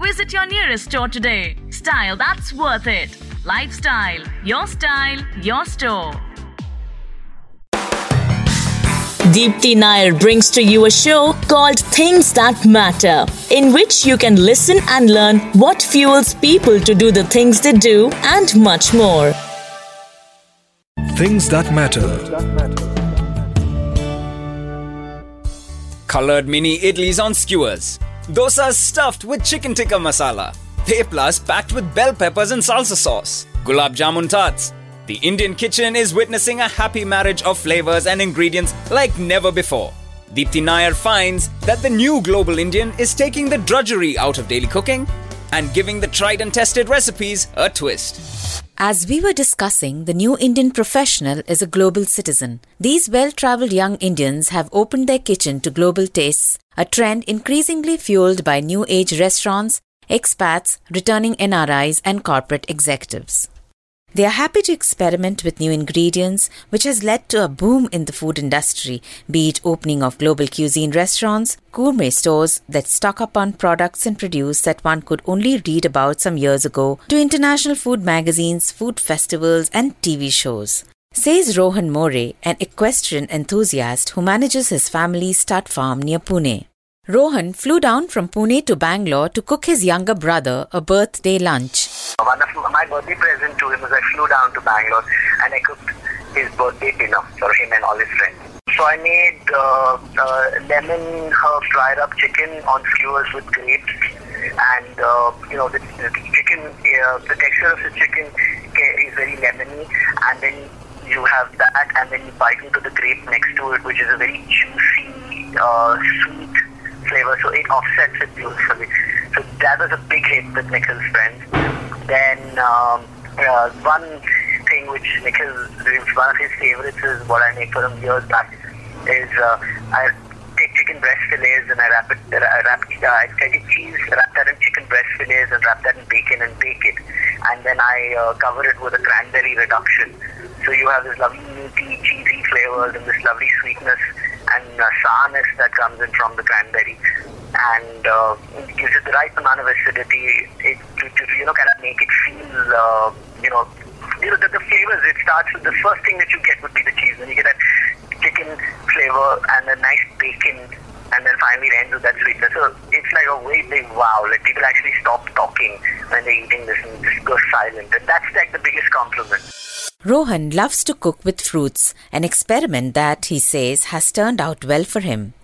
Visit your nearest store today. Style that's worth it. Lifestyle, your style, your store. Deepthi Nair brings to you a show called Things That Matter, in which you can listen and learn what fuels people to do the things they do and much more. Things that matter. Colored mini idlis on skewers. Dosas stuffed with chicken tikka masala. Theplas packed with bell peppers and salsa sauce. Gulab jamun tarts. The Indian kitchen is witnessing a happy marriage of flavors and ingredients like never before. Deepthi Nair finds that the new global Indian is taking the drudgery out of daily cooking and giving the tried and tested recipes a twist. As we were discussing, the new Indian professional is a global citizen. These well traveled young Indians have opened their kitchen to global tastes, a trend increasingly fueled by new age restaurants, expats, returning NRIs, and corporate executives. They are happy to experiment with new ingredients, which has led to a boom in the food industry, be it opening of global cuisine restaurants, gourmet stores that stock up on products and produce that one could only read about some years ago, to international food magazines, food festivals, and TV shows. Says Rohan More, an equestrian enthusiast who manages his family's stud farm near Pune. Rohan flew down from Pune to Bangalore to cook his younger brother a birthday lunch. One of my birthday present to him was I flew down to Bangalore and I cooked his birthday dinner for him and all his friends. So I made uh, uh, lemon herb fried up chicken on skewers with grapes, and uh, you know the, the chicken, uh, the texture of the chicken is very lemony, and then you have that, and then you bite into the grape next to it, which is a very juicy, uh, sweet flavor. So it offsets it beautifully. So that was a big hit with Nikhil's friends. Then um, uh, one thing which Nikhil, one of his favorites is what I make for him years back is uh, I take chicken breast fillets and I wrap it, I wrap, uh, I take cheese, wrap that in chicken breast fillets and wrap that in bacon and bake it. And then I uh, cover it with a cranberry reduction. So you have this lovely meaty, cheesy flavors and this lovely sweetness and uh, sourness that comes in from the cranberry. And uh, it gives it the right amount of acidity it, to, to, you know, kind of make it feel, uh, you know, you know, the, the flavors, it starts with the first thing that you get would be the cheese. And you get that chicken flavor and a nice bacon and then finally ends with that sweetness. So it's like a way big wow. Like people actually stop talking when they're eating this and just go silent. And that's like the biggest compliment. Rohan loves to cook with fruits, an experiment that, he says, has turned out well for him.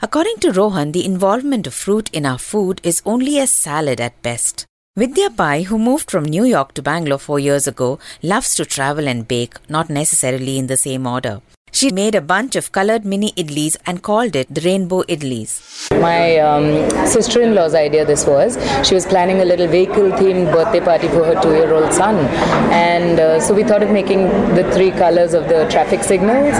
According to Rohan, the involvement of fruit in our food is only a salad at best. Vidya Pai, who moved from New York to Bangalore four years ago, loves to travel and bake, not necessarily in the same order. She made a bunch of colored mini idlis and called it the Rainbow Idlis. My um, sister in law's idea this was. She was planning a little vehicle themed birthday party for her two year old son. And uh, so we thought of making the three colors of the traffic signals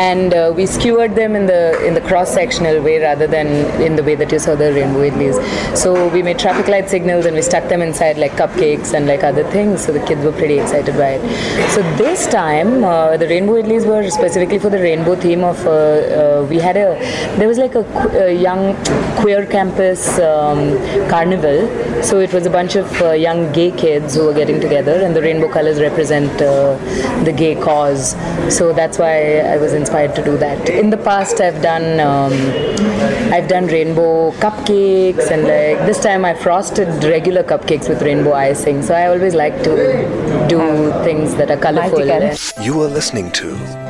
and uh, we skewered them in the in the cross sectional way rather than in the way that you saw the rainbow idlis. So we made traffic light signals and we stuck them inside like cupcakes and like other things. So the kids were pretty excited by it. So this time, uh, the rainbow idlis were specifically for the rainbow theme of uh, uh, we had a there was like a, a young queer campus um, carnival. So it was a bunch of uh, young gay kids who were getting together and the rainbow colors represent the gay cause. So that's why I was inspired to do that. In the past I've done um, I've done rainbow cupcakes and like this time I frosted regular cupcakes with rainbow icing. So I always like to do things that are colorful. You are listening to